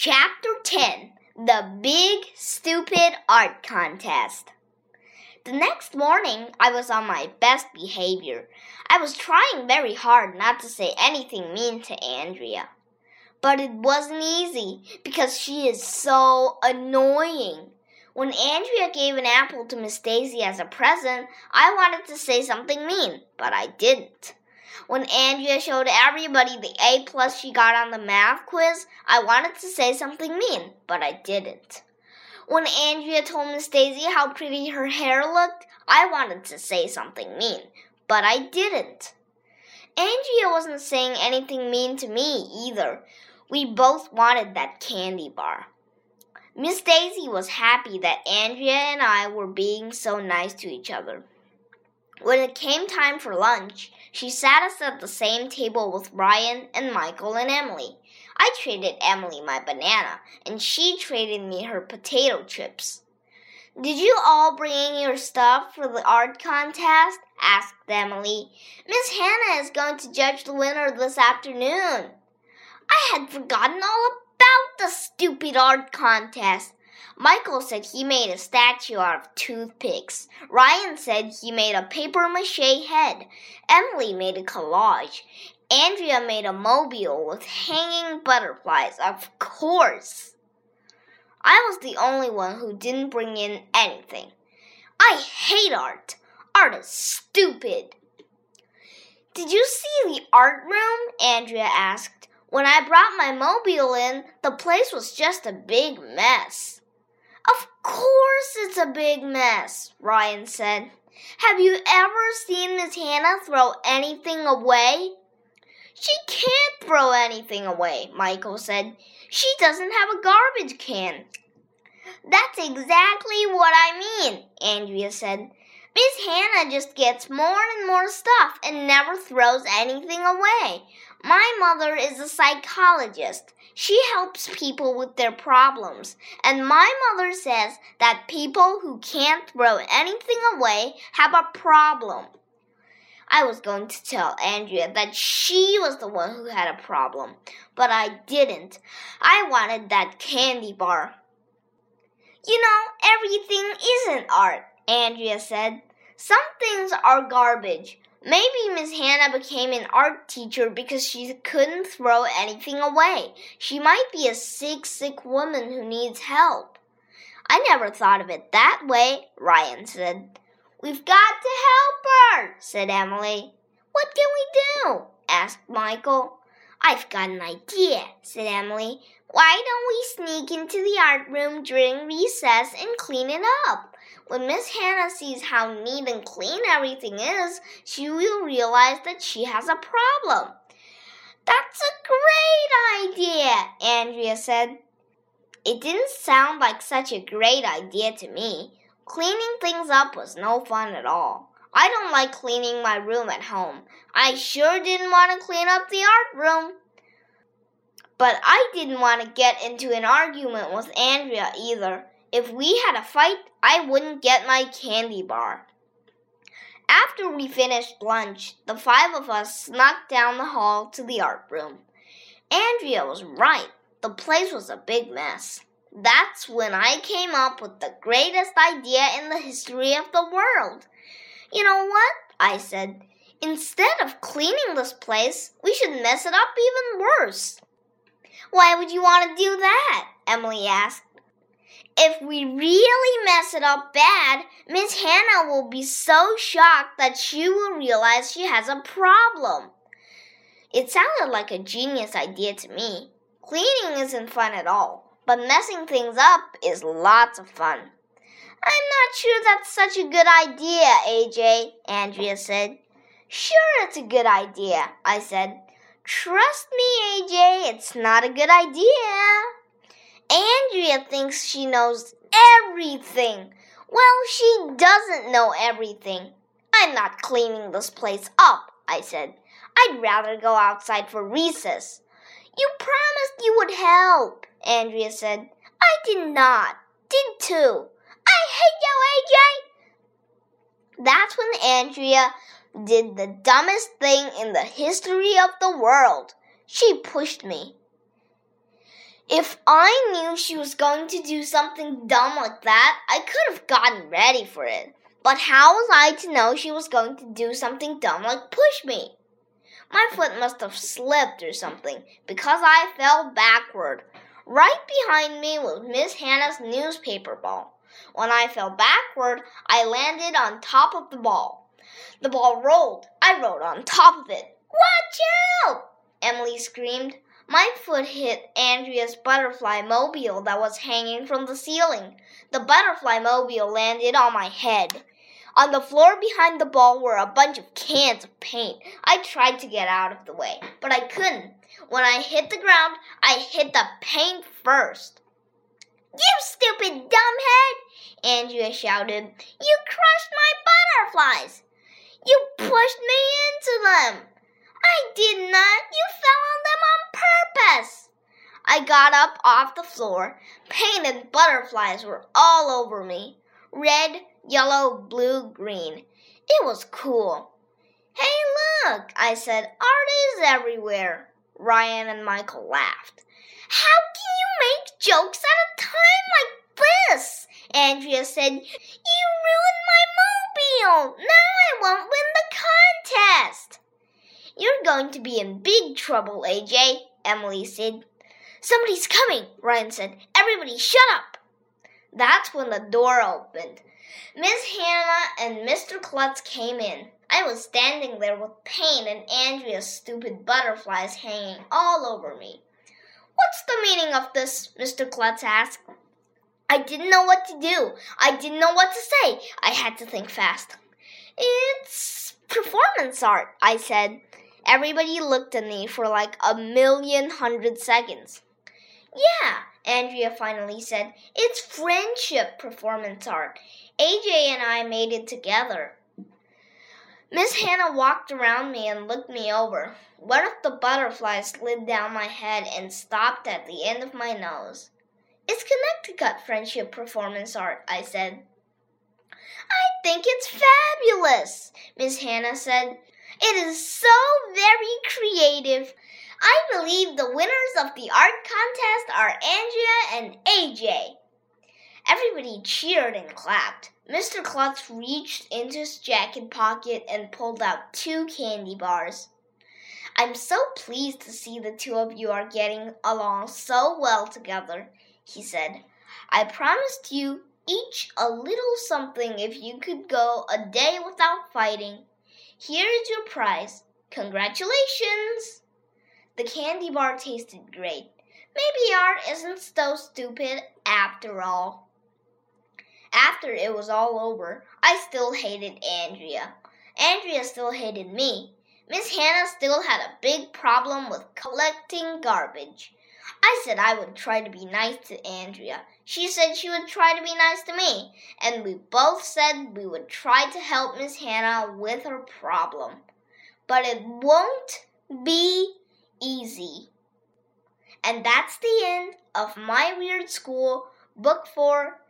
Chapter 10 The Big Stupid Art Contest. The next morning, I was on my best behavior. I was trying very hard not to say anything mean to Andrea. But it wasn't easy because she is so annoying. When Andrea gave an apple to Miss Daisy as a present, I wanted to say something mean, but I didn't. When Andrea showed everybody the A plus she got on the math quiz, I wanted to say something mean, but I didn't. When Andrea told Miss Daisy how pretty her hair looked, I wanted to say something mean, but I didn't. Andrea wasn't saying anything mean to me either. We both wanted that candy bar. Miss Daisy was happy that Andrea and I were being so nice to each other. When it came time for lunch, she sat us at the same table with Ryan and Michael and Emily. I traded Emily my banana, and she traded me her potato chips. Did you all bring in your stuff for the art contest? asked Emily. Miss Hannah is going to judge the winner this afternoon. I had forgotten all about the stupid art contest. Michael said he made a statue out of toothpicks. Ryan said he made a paper mache head. Emily made a collage. Andrea made a mobile with hanging butterflies, of course. I was the only one who didn't bring in anything. I hate art. Art is stupid. Did you see the art room? Andrea asked. When I brought my mobile in, the place was just a big mess. Of course it's a big mess, Ryan said. Have you ever seen Miss Hannah throw anything away? She can't throw anything away, Michael said. She doesn't have a garbage can. That's exactly what I mean, Andrea said. Miss Hannah just gets more and more stuff and never throws anything away. My mother is a psychologist. She helps people with their problems. And my mother says that people who can't throw anything away have a problem. I was going to tell Andrea that she was the one who had a problem, but I didn't. I wanted that candy bar. You know, everything isn't art, Andrea said. Some things are garbage. Maybe Miss Hannah became an art teacher because she couldn't throw anything away. She might be a sick, sick woman who needs help. I never thought of it that way, Ryan said. We've got to help her, said Emily. What can we do? asked Michael. I've got an idea, said Emily. Why don't we sneak into the art room during recess and clean it up? When Miss Hannah sees how neat and clean everything is, she will realize that she has a problem. That's a great idea, Andrea said. It didn't sound like such a great idea to me. Cleaning things up was no fun at all. I don't like cleaning my room at home. I sure didn't want to clean up the art room. But I didn't want to get into an argument with Andrea either. If we had a fight, I wouldn't get my candy bar. After we finished lunch, the five of us snuck down the hall to the art room. Andrea was right. The place was a big mess. That's when I came up with the greatest idea in the history of the world. You know what? I said. Instead of cleaning this place, we should mess it up even worse. Why would you want to do that? Emily asked. If we really mess it up bad, Miss Hannah will be so shocked that she will realize she has a problem. It sounded like a genius idea to me. Cleaning isn't fun at all, but messing things up is lots of fun. I'm not sure that's such a good idea, AJ, Andrea said. Sure, it's a good idea, I said. Trust me, AJ, it's not a good idea. Andrea thinks she knows everything. Well, she doesn't know everything. I'm not cleaning this place up, I said. I'd rather go outside for recess. You promised you would help, Andrea said. I did not. Did too. I hate you, AJ. That's when Andrea did the dumbest thing in the history of the world. She pushed me. If I knew she was going to do something dumb like that, I could have gotten ready for it. But how was I to know she was going to do something dumb like push me? My foot must have slipped or something because I fell backward. Right behind me was Miss Hannah's newspaper ball. When I fell backward, I landed on top of the ball. The ball rolled. I rolled on top of it. Watch out! Emily screamed. My foot hit Andrea's butterfly mobile that was hanging from the ceiling. The butterfly mobile landed on my head. On the floor behind the ball were a bunch of cans of paint. I tried to get out of the way, but I couldn't. When I hit the ground, I hit the paint first. You stupid dumbhead! Andrea shouted. You crushed my butterflies! You pushed me into them! I did not! You fell on them on purpose! I got up off the floor. Painted butterflies were all over me. Red, yellow, blue, green. It was cool. Hey, look, I said, art is everywhere. Ryan and Michael laughed. How can you make jokes at a time like this? Andrea said, You ruined my mobile. Now I won't win the contest. You're going to be in big trouble, AJ, Emily said. Somebody's coming, Ryan said. Everybody shut up. That's when the door opened. Miss Hannah and Mr. Klutz came in. I was standing there with pain and Andrea's stupid butterflies hanging all over me. What's the meaning of this? Mr. Klutz asked. I didn't know what to do. I didn't know what to say. I had to think fast. It's performance art, I said. Everybody looked at me for like a million hundred seconds. Yeah, Andrea finally said. It's friendship performance art. AJ and I made it together. Miss Hannah walked around me and looked me over. One of the butterflies slid down my head and stopped at the end of my nose. It's Connecticut friendship performance art, I said. I think it's fabulous, Miss Hannah said. It is so very creative. I believe the winners of the art contest are Andrea and AJ. Everybody cheered and clapped. Mr. Klutz reached into his jacket pocket and pulled out two candy bars. I'm so pleased to see the two of you are getting along so well together, he said. I promised you each a little something if you could go a day without fighting. Here is your prize. Congratulations! The candy bar tasted great. Maybe art isn't so stupid after all. After it was all over, I still hated Andrea. Andrea still hated me. Miss Hannah still had a big problem with collecting garbage. I said I would try to be nice to Andrea. She said she would try to be nice to me. And we both said we would try to help Miss Hannah with her problem. But it won't be easy. And that's the end of My Weird School, Book 4.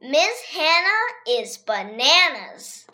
Miss Hannah is Bananas.